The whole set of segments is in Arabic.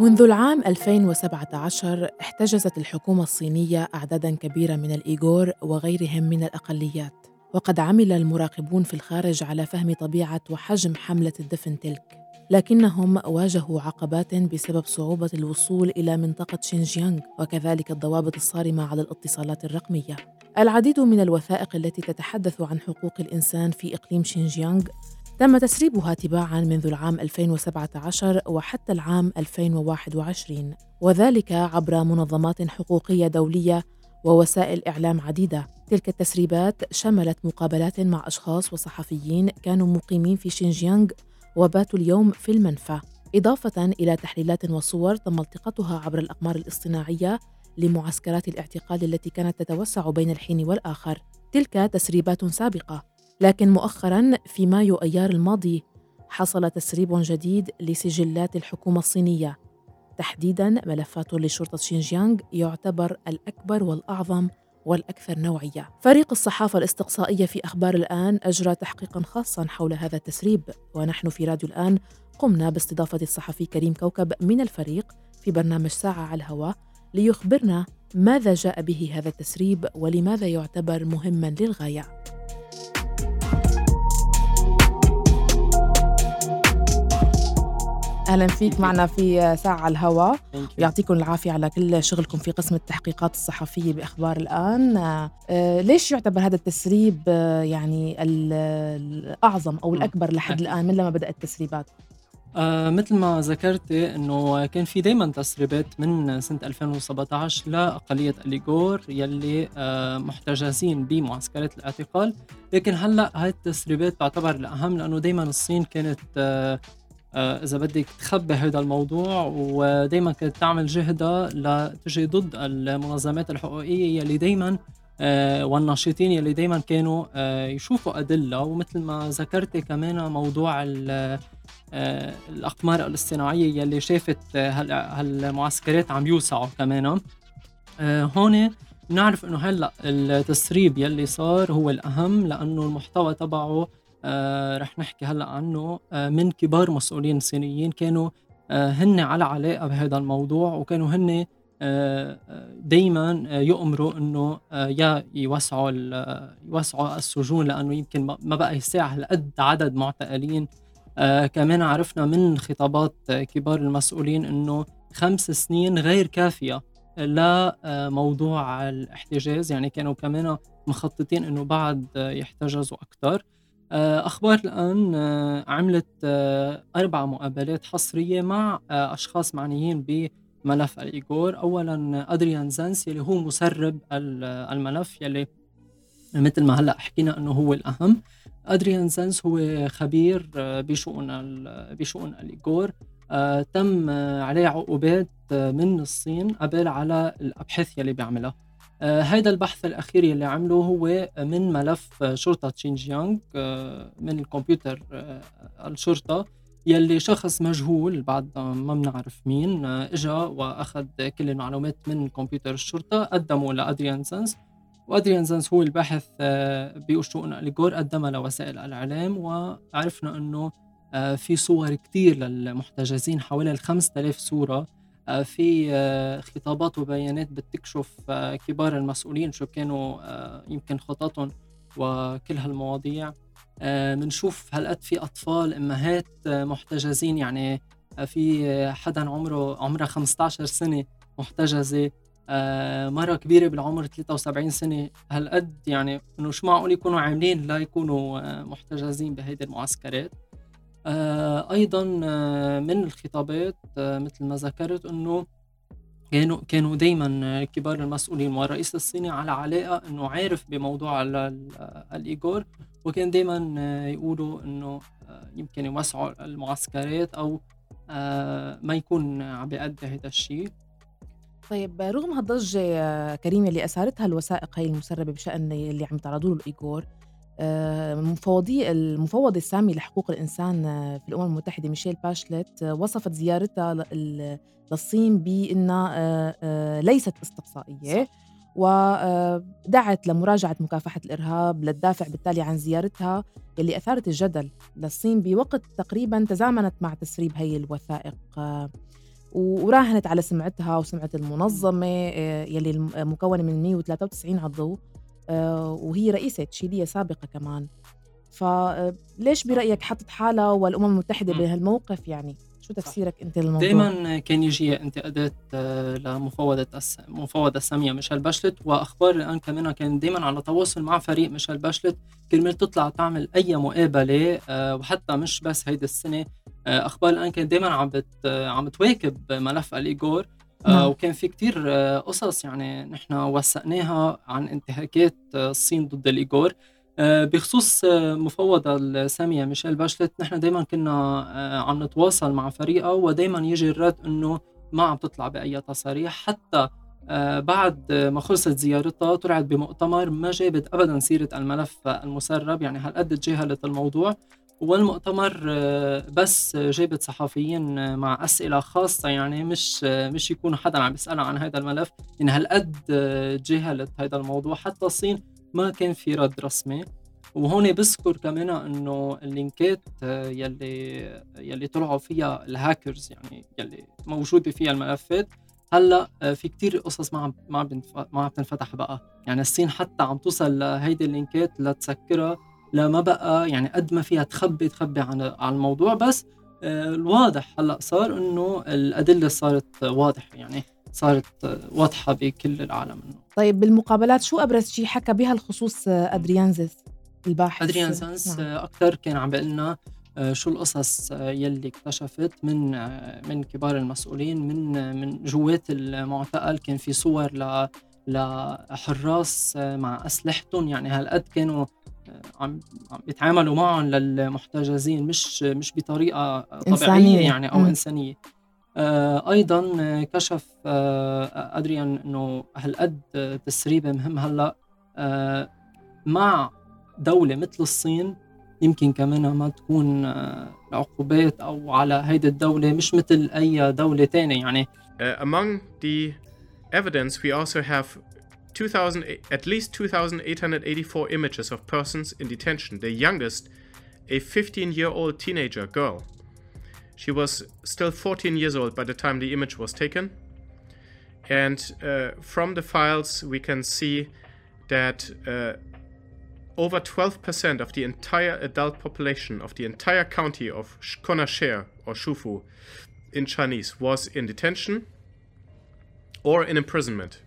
منذ العام 2017 احتجزت الحكومة الصينية أعداداً كبيرة من الإيغور وغيرهم من الأقليات وقد عمل المراقبون في الخارج على فهم طبيعة وحجم حملة الدفن تلك لكنهم واجهوا عقبات بسبب صعوبة الوصول إلى منطقة شينجيانغ وكذلك الضوابط الصارمة على الاتصالات الرقمية. العديد من الوثائق التي تتحدث عن حقوق الإنسان في إقليم شينجيانغ تم تسريبها تباعا منذ العام 2017 وحتى العام 2021 وذلك عبر منظمات حقوقية دولية ووسائل إعلام عديدة. تلك التسريبات شملت مقابلات مع أشخاص وصحفيين كانوا مقيمين في شينجيانغ وباتوا اليوم في المنفى. إضافة إلى تحليلات وصور تم التقاطها عبر الأقمار الاصطناعية لمعسكرات الاعتقال التي كانت تتوسع بين الحين والآخر. تلك تسريبات سابقة لكن مؤخرا في مايو أيار الماضي حصل تسريب جديد لسجلات الحكومة الصينية تحديدا ملفات لشرطة شينجيانغ يعتبر الأكبر والأعظم والأكثر نوعية. فريق الصحافة الاستقصائية في أخبار الآن أجرى تحقيقا خاصا حول هذا التسريب ونحن في راديو الآن قمنا باستضافة الصحفي كريم كوكب من الفريق في برنامج ساعة على الهواء ليخبرنا ماذا جاء به هذا التسريب ولماذا يعتبر مهما للغاية. أهلا فيك. معنا في ساعة على الهواء. يعطيكم العافية على كل شغلكم في قسم التحقيقات الصحفية بأخبار الآن. آه ليش يعتبر هذا التسريب آه يعني الأعظم أو الأكبر لحد الآن؟ من لما بدأت التسريبات؟ آه مثل ما ذكرتي إنه كان في دائما تسريبات من سنة 2017 لأقلية أليغور يلي آه محتجزين بمعسكرات الاعتقال. لكن هلأ هاي التسريبات تعتبر الأهم لأنه دائما الصين كانت آه آه، إذا بدك تخبي هذا الموضوع ودائما كانت تعمل جهدها لتجي ضد المنظمات الحقوقية يلي دائما آه، والناشطين يلي دائما كانوا آه، يشوفوا أدلة. ومثل ما ذكرتي كمان موضوع الأقمار الاصطناعية يلي شافت هالمعسكرات عم يوسعوا كمان. هون بنعرف إنه هلأ التسريب يلي صار هو الأهم لأنه المحتوى تبعه آه رح نحكي هلا عنه. آه من كبار مسؤولين صينيين كانوا آه هن على علاقة بهذا الموضوع وكانوا هن آه دائما يؤمروا إنه آه يا يوسعوا يوسعوا السجون لأنه يمكن ما بقى يساع هالقد عدد معتقلين. آه كمان عرفنا من خطابات كبار المسؤولين إنه خمس سنين غير كافية لموضوع الاحتجاز. يعني كانوا كمان مخططين إنه بعد يحتجزوا أكثر آه، أخبار الآن آه، عملت آه، أربع مقابلات حصرية مع أشخاص معنيين بملف الإيغور. أولا أدريان زانس يلي هو مسرب الملف يلي مثل ما هلأ حكينا إنه هو الأهم. أدريان زانس هو خبير بشؤون بشؤون الإيغور. تم عليه عقوبات من الصين قبل على الأبحاث يلي بيعملها. هذا آه، البحث الأخير اللي عمله هو من ملف شرطة شينجيانغ آه، من الكمبيوتر آه، الشرطة يلي شخص مجهول بعد ما بنعرف مين إجا وأخذ كل المعلومات من كمبيوتر الشرطة قدمه لأدريان زنس وأدريان زنس هو الباحث بشؤون أليغور قدمها لوسائل الإعلام وعرفنا إنه في صور كثير للمحتجزين حوالي ال 5000 صورة آه، في آه، خطابات وبيانات بتكشف آه، كبار المسؤولين شو كانوا يمكن خططهم وكل هالمواضيع. بنشوف هالقد في أطفال أمهات محتجزين يعني في حدا عمره عمرها 15 سنة محتجزة. مرة كبيرة بالعمر 73 سنة. هالقد يعني إنه شو معقول يكونوا عاملين لا يكونوا محتجزين بهيدي المعسكرات. آه، أيضا آه، من الخطابات آه، مثل ما ذكرت إنه كانوا كانوا دائما كبار المسؤولين والرئيس الصيني على علاقة إنه عارف بموضوع الايغور وكان دائما يقولوا إنه يمكن يوسعوا المعسكرات أو ما يكون عم بيأدي هذا الشيء. طيب رغم هالضجة كريمة اللي أثارتها الوثائق هي المسربة بشأن اللي عم يتعرضوا له الإيغور آه، مفوضي المفوض السامي لحقوق الإنسان آه، في الأمم المتحدة ميشيل باشلت آه، وصفت زيارتها للصين بأنها ليست استقصائية ودعت لمراجعة مكافحة الإرهاب للدافع بالتالي عن زيارتها اللي أثارت الجدل. للصين بوقت تقريبا تزامنت مع تسريب هي الوثائق وراهنت على سمعتها وسمعة المنظمة يلي مكونة من 193 عضو. وهي رئيسة تشيلية سابقة كمان. فليش برأيك حطت حالها والأمم المتحدة بهالموقف يعني؟ شو تفسيرك أنت للموضوع؟ دائما كان يجي انتقادات آه، لمفوضة مفوضة سامية ميشيل باشلت وأخبار الآن كمان كان دائما على تواصل مع فريق ميشيل باشلت. كرمال تطلع تعمل أي مقابلة آه، وحتى مش بس هيدي السنة. آه، أخبار الآن كانت دائما عم عم تواكب ملف الإيجور. نعم. وكان في كتير قصص يعني نحن وثقناها عن انتهاكات الصين ضد الايجور آه، بخصوص آه، مفوضة السامية ميشيل باشلت نحن دايما كنا آه، عم نتواصل مع فريقها ودايما يجي الرد إنه ما عم تطلع بأي تصاريح. حتى بعد ما خلصت زيارتها طلعت بمؤتمر ما جابت ابدا سيرة الملف المسرب. يعني هالقد تجاهلت الموضوع. والمؤتمر بس جابت صحفيين مع أسئلة خاصة يعني مش مش يكون حدا عم يسالها عن هذا الملف. يعني هالقد تجاهلت هذا الموضوع. حتى الصين ما كان في رد رسمي. وهون بذكر كمان إنه اللينكات آه، يلي يلي طلعوا فيها الهاكرز يعني يلي موجودة فيها الملفات. هلأ آه، في كتير قصص ما عم ما ما عم تنفتح بقى. يعني الصين حتى عم توصل لهيدي اللينكات لتسكرها. لما بقى يعني قد ما فيها تخبي تخبي عن عن الموضوع بس آه، الواضح هلأ صار إنه الأدلة صارت واضحة يعني صارت واضحة بكل العالم إنه طيب بالمقابلات شو أبرز شيء حكى بهالخصوص ادريانزس الباحث ادريانزس نعم. أكثر كان عم بيقول لنا آه، شو القصص يلي اكتشفت من آه، من كبار المسؤولين من من جوات المعتقل كان في صور ل لحراس آه، مع أسلحتهم يعني هالقد كانوا عم عم يتعاملوا معهم للمحتجزين مش مش بطريقة طبيعية إنسانية. يعني أو م. إنسانية آه، أيضا كشف آه، أدريان إنه هالقد تسريبة مهم هلأ آه، مع دولة مثل الصين يمكن كمان ما تكون العقوبات أو على هيدي الدولة مش مثل أي دولة ثانية يعني uh, among the evidence we also have 2000 at least 2884 images of persons in detention. The youngest a 15 year old teenager girl. She was still 14 years old by the time the image was taken. And uh, from the files, we can see that uh, over 12% of the entire adult population of the entire county of Konasher or Shufu in Chinese was in detention or in imprisonment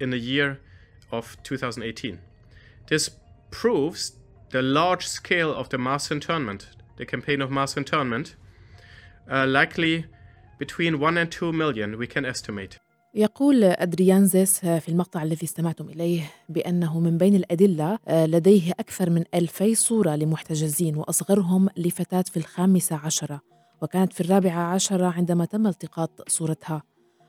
in the year of 2018. This proves the large scale of the mass internment, the campaign of mass internment, uh, likely between 1 and 2 million we can estimate. يقول أدريانزيس في المقطع الذي استمعتم إليه بأنه من بين الأدلة آه، لديه أكثر من ألفي صورة لمحتجزين وأصغرهم لفتاة في الخامسة عشرة وكانت في الرابعة عشرة عندما تم التقاط صورتها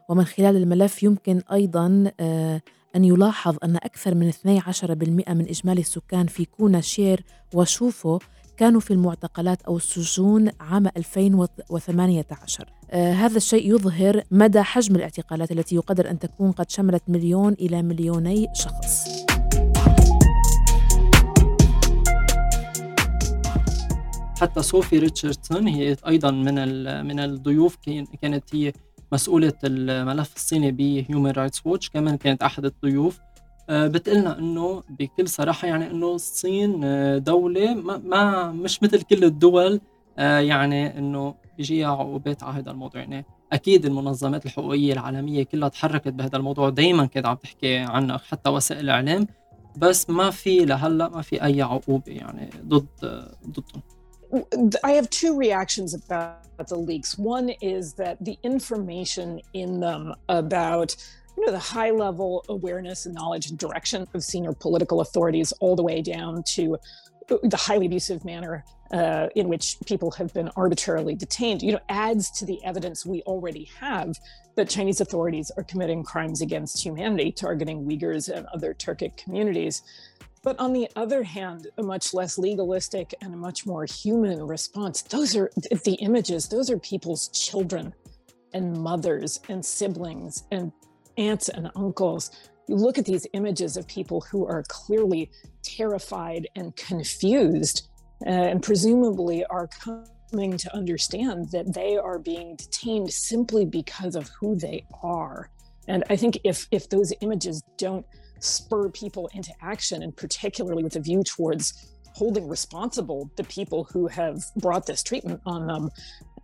ومن خلال الملف يمكن أيضا آه، أن يلاحظ أن أكثر من 12% من إجمالي السكان في كونا شير وشوفو كانوا في المعتقلات أو السجون عام 2018 آه هذا الشيء يظهر مدى حجم الاعتقالات التي يقدر أن تكون قد شملت مليون إلى مليوني شخص. حتى صوفي ريتشاردسون هي أيضا من من الضيوف كانت هي مسؤوله الملف الصيني بهيومن رايتس ووتش كمان كانت أحد الضيوف. آه، بتقلنا إنه بكل صراحة يعني إنه الصين آه، دولة ما, ما مش مثل كل الدول آه، يعني إنه بيجيها عقوبات على هذا الموضوع. يعني أكيد المنظمات الحقوقية العالمية كلها تحركت بهذا الموضوع دائما كانت عم تحكي عنه حتى وسائل الإعلام. بس ما في لهلأ ما في أي عقوبة يعني ضد ضدهم. I have two reactions about the leaks. One is that the information in them about you know, the high level awareness and knowledge and direction of senior political authorities, all the way down to the highly abusive manner uh, in which people have been arbitrarily detained, you know, adds to the evidence we already have that Chinese authorities are committing crimes against humanity, targeting Uyghurs and other Turkic communities. But on the other hand, a much less legalistic and a much more human response. Those are the images, those are people's children and mothers and siblings and aunts and uncles you look at these images of people who are clearly terrified and confused uh, and presumably are coming to understand that they are being detained simply because of who they are. And I think if if those images don't spur people into action, and particularly with a view towards holding responsible the people who have brought this treatment on them,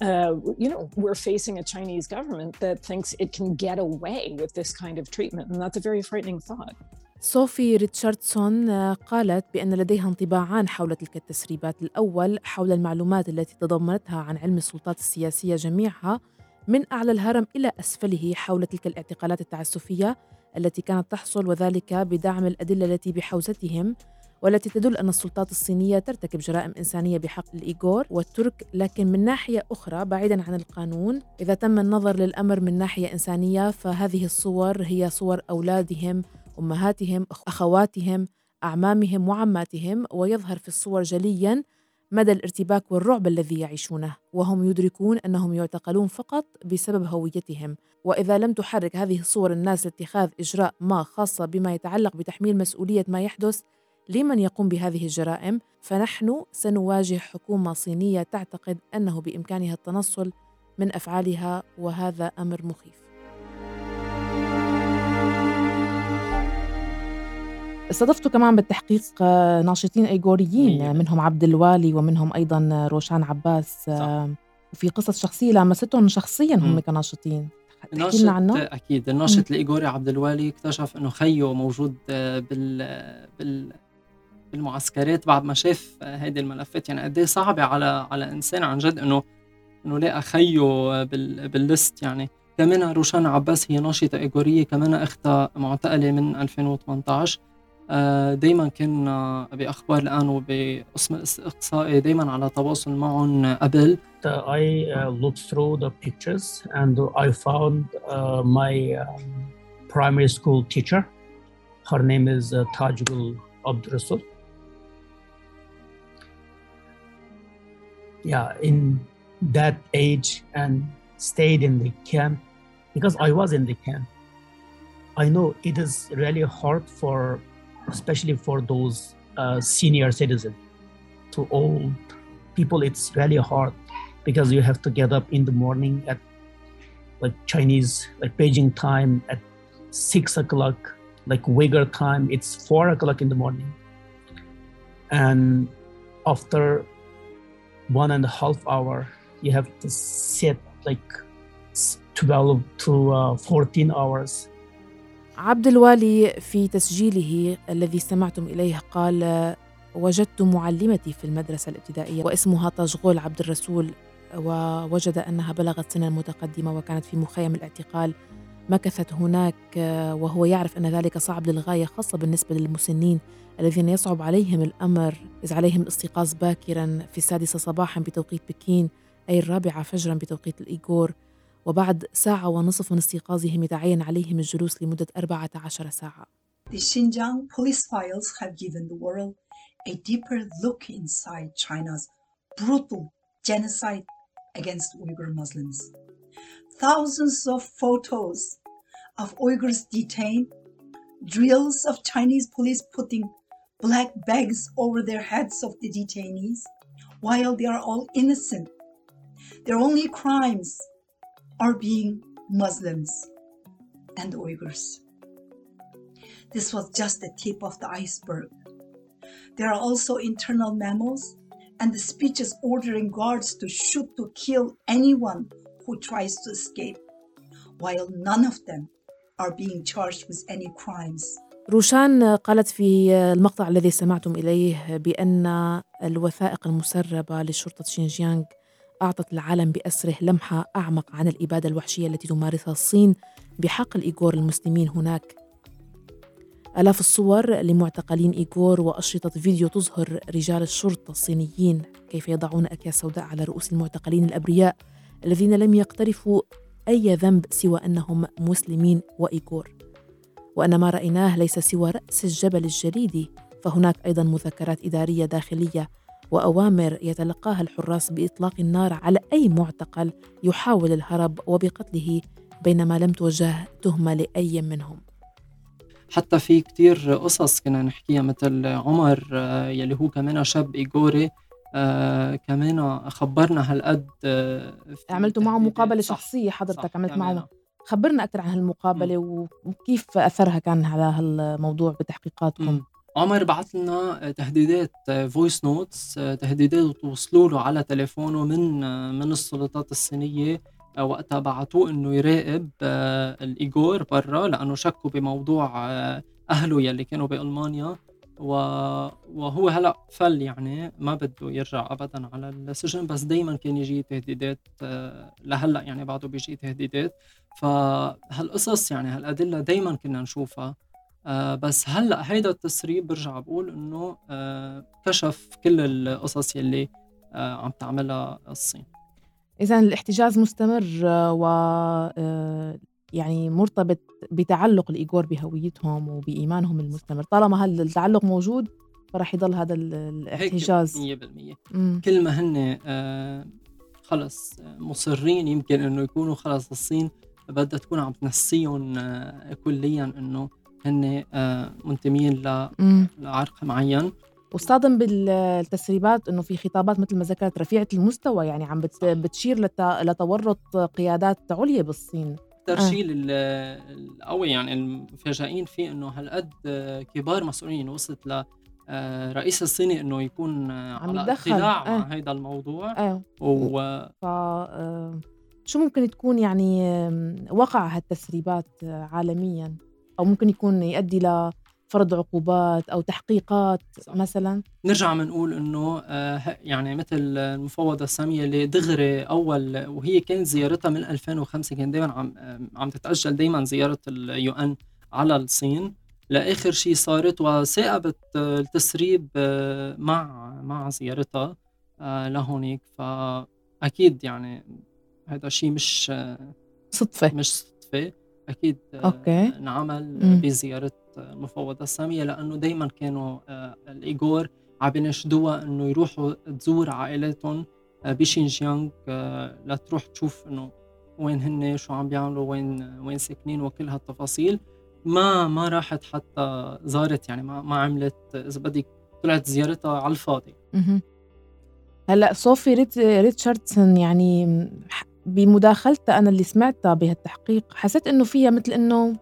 uh, you know, we're facing a Chinese government that thinks it can get away with this kind of treatment, and that's a very frightening thought. صوفي ريتشاردسون قالت بأن لديها انطباعان حول تلك التسريبات الأول حول المعلومات التي تضمنتها عن علم السلطات السياسية جميعها من أعلى الهرم إلى أسفله حول تلك الاعتقالات التعسفية التي كانت تحصل وذلك بدعم الأدلة التي بحوزتهم والتي تدل أن السلطات الصينية ترتكب جرائم إنسانية بحق الإيغور والترك لكن من ناحية أخرى بعيدا عن القانون إذا تم النظر للأمر من ناحية إنسانية فهذه الصور هي صور أولادهم أمهاتهم أخواتهم أعمامهم وعماتهم ويظهر في الصور جليا مدى الارتباك والرعب الذي يعيشونه وهم يدركون أنهم يعتقلون فقط بسبب هويتهم. وإذا لم تحرك هذه الصور الناس لاتخاذ إجراء ما خاصة بما يتعلق بتحميل مسؤولية ما يحدث لمن يقوم بهذه الجرائم فنحن سنواجه حكومة صينية تعتقد أنه بإمكانها التنصل من أفعالها وهذا أمر مخيف. استضفت كمان بالتحقيق آه، ناشطين إيغوريين. منهم عبد الوالي ومنهم أيضا روشان عباس آه، وفي قصص شخصية لمستهم شخصيا هم. كناشطين. تحكي لنا عنه أكيد. الناشط الإيغوري عبد الوالي اكتشف إنه خيه موجود آه، بال بال بالمعسكرات بعد ما شاف هيدي الملفات. يعني قد إيه صعبة على على إنسان عن جد إنه إنه لاقى خيه بال بالليست. يعني كمان روشان عباس هي ناشطة إيغورية كمان أختها معتقلة من 2018 دائما كنا باخبار الان وبقسم الاستقصائي دائما على تواصل معهم قبل uh, I uh, looked through the pictures and I found uh, my um, primary school teacher. Her name is uh, Tajul Abdurasul. Yeah, in that age and stayed in the camp because I was in the camp. I know it is really hard for, especially for those uh, senior citizens, to old people. It's really hard because you have to get up in the morning at like Chinese, like Beijing time at six o'clock, like Uyghur time, it's four o'clock in the morning. And after one and a half hour, you have to sit like 12 to uh, 14 hours عبد الوالي في تسجيله الذي استمعتم إليه قال وجدت معلمتي في المدرسة الابتدائية واسمها تشغول عبد الرسول ووجد أنها بلغت سنا متقدمة وكانت في مخيم الاعتقال مكثت هناك وهو يعرف أن ذلك صعب للغاية خاصة بالنسبة للمسنين الذين يصعب عليهم الأمر إذ عليهم الاستيقاظ باكرا في السادسة صباحا بتوقيت بكين أي الرابعة فجرا بتوقيت الإيغور. وبعد ساعة ونصف من استيقاظهم يتعين عليهم الجلوس لمدة 14 ساعة The Xinjiang police files have given the world a deeper look inside China's brutal genocide against Uyghur Muslims. Thousands of photos of Uyghurs detained, drills of Chinese police putting black bags over their heads of the detainees while they are all innocent. Their only crimes are being Muslims and Uyghurs. This was just the tip of the iceberg. There are also internal memos and the speeches ordering guards to shoot to kill anyone who tries to escape, while none of them are being charged with any crimes. روشان قالت في المقطع الذي استمعتم إليه بأن الوثائق المسربة لشرطة شينجيانغ أعطت العالم بأسره لمحة أعمق عن الإبادة الوحشية التي تمارسها الصين بحق الإيغور المسلمين هناك. آلاف الصور لمعتقلين إيغور وأشرطة فيديو تظهر رجال الشرطة الصينيين كيف يضعون أكياس سوداء على رؤوس المعتقلين الأبرياء الذين لم يقترفوا أي ذنب سوى أنهم مسلمين وإيغور. وأن ما رأيناه ليس سوى رأس الجبل الجليدي فهناك أيضا مذكرات إدارية داخلية وأوامر يتلقاها الحراس بإطلاق النار على أي معتقل يحاول الهرب وبقتله بينما لم توجه تهمة لأي منهم. حتى في كتير قصص كنا نحكيها مثل عمر آه، يلي هو كمان شاب إيغوري آه كمان خبرنا هالقد آه عملتوا معه مقابلة شخصية حضرتك عملت معه. خبرنا أكثر عن هالمقابلة م. وكيف أثرها كان على هالموضوع بتحقيقاتكم؟ م. عمر بعث لنا تهديدات voice notes تهديدات وصلوا له على تليفونه من من السلطات الصينية وقتها بعثوه إنه يراقب الايغور برا لأنه شكوا بموضوع أهله يلي كانوا بألمانيا. وهو هلأ فل يعني ما بده يرجع ابدا على السجن بس دائما كان يجي تهديدات لهلأ يعني بعده بيجي تهديدات. فهالقصص يعني هالأدلة دائما كنا نشوفها. آه بس هلأ هيدا التسريب برجع بقول إنه آه كشف كل القصص يلي آه عم تعملها الصين. اذا الاحتجاز مستمر و يعني مرتبط بتعلق الإيغور بهويتهم وبإيمانهم المستمر. طالما هل التعلق موجود فرح يضل هذا الاحتجاز. 100% كل ما هن خلص مصرين يمكن إنه يكونوا خلص الصين بدها تكون عم تنسيهم كليا إنه هن آه، منتمين لعرق معين. وصادم بالتسريبات إنه في خطابات مثل ما ذكرت رفيعة المستوى يعني عم بتشير لتورط قيادات عليا بالصين. الترشيل آه. القوي يعني المفاجئين فيه إنه هالقد كبار مسؤولين وصلت ل آه، رئيس الصيني إنه يكون على اطلاع مع هذا الموضوع. آه. و... ف... شو ممكن تكون يعني وقع هالتسريبات عالميا؟ أو ممكن يكون يؤدي لفرض عقوبات أو تحقيقات صح. مثلا؟ نرجع بنقول إنه آه يعني مثل المفوضة السامية اللي دغري أول وهي كانت زيارتها من 2005 كان دائما عم عم تتأجل دائما زيارة اليو إن على الصين. لآخر شيء صارت وثاقبت التسريب آه، مع مع زيارتها آه، لهونيك. فأكيد يعني هذا شيء مش صدفة. مش صدفة. أكيد آه، okay. انعمل بزيارة المفوضه السامية لأنه دائما كانوا آه، الإيغور عم ينشدوها إنه يروحوا تزور عائلاتهم آه، بشينجيانغ لتروح تشوف إنه وين هن شو عم بيعملوا وين وين ساكنين وكل هالتفاصيل. ما ما راحت حتى زارت يعني ما ما عملت إذا بدك طلعت زيارتها على الفاضي. هلأ صوفي ريت ريتشاردسون يعني بمداخلتها أنا اللي سمعتها بهالتحقيق حسيت إنه فيها مثل إنه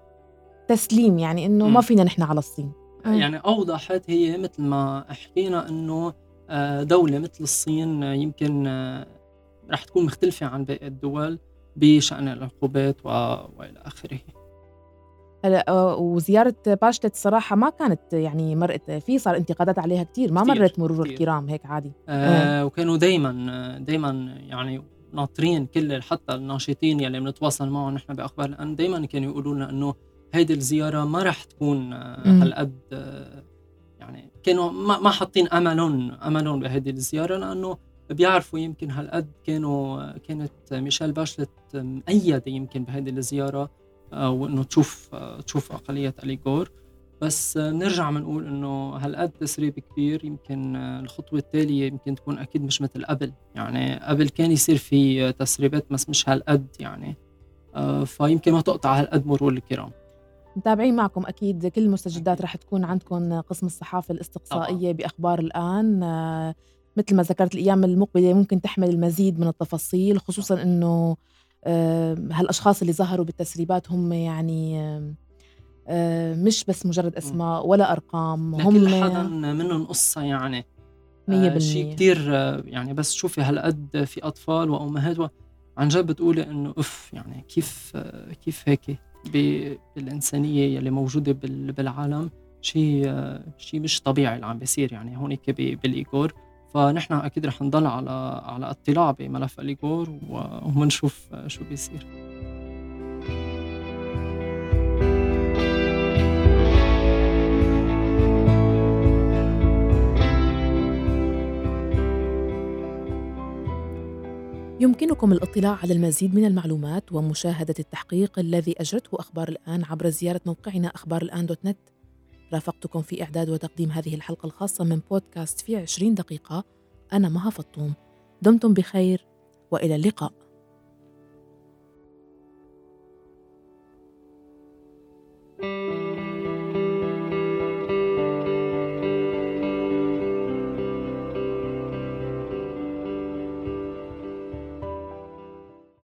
تسليم يعني إنه ما فينا نحن على الصين. يعني أوضحت هي مثل ما حكينا إنه آه، دولة مثل الصين يمكن آه، رح تكون مختلفة عن باقي الدول بشأن العقوبات وإلى آخره. هلا آه، وزيارة باشلت الصراحة ما كانت يعني مرقت في صار انتقادات عليها كثير ما مرت مرور كتير. الكرام هيك عادي. آه وكانوا دايما دايما يعني ناطرين كل حتى الناشطين يلي بنتواصل معهم نحن بأخبار الآن دائما كانوا يقولوا لنا إنه هيدي الزيارة ما رح تكون هالقد يعني كانوا ما, ما حاطين أملهم أملهم بهيدي الزيارة لأنه بيعرفوا يمكن هالقد كانوا كانت ميشيل باشلت مؤيده يمكن بهيدي الزيارة آه، وإنه تشوف آه، تشوف أقلية أليغور. بس نرجع بنقول إنه هالقد تسريب كبير يمكن الخطوة التالية يمكن تكون أكيد مش مثل قبل. يعني قبل كان يصير في تسريبات بس مش هالقد يعني. آه، فيمكن ما تقطع هالقد مرور الكرام. متابعين معكم أكيد كل المستجدات رح تكون عندكم قسم الصحافة الإستقصائية طبعا. بأخبار الآن. آه، مثل ما ذكرت الأيام المقبلة ممكن تحمل المزيد من التفاصيل خصوصا إنه آه، هالأشخاص اللي ظهروا بالتسريبات هم يعني مش بس مجرد أسماء ولا أرقام هم كل حدا منهم قصة يعني. 100% آه شيء كثير آه، يعني بس شوفي هالقد في أطفال وأمهات عن جد بتقولي إنه اف يعني كيف آه، كيف هيك بالإنسانية يلي موجودة بالعالم شيء شيء مش طبيعي اللي عم بيصير. يعني هونيك بالإيغور. فنحن أكيد رح نضل على على اطلاع بملف الإيغور ومنشوف شو بيصير. يمكنكم الاطلاع على المزيد من المعلومات ومشاهدة التحقيق الذي أجرته أخبار الآن عبر زيارة موقعنا أخبار الآن دوت نت. رافقتكم في إعداد وتقديم هذه الحلقة الخاصة من بودكاست في 20 دقيقة. أنا مها فطوم. دمتم بخير وإلى اللقاء.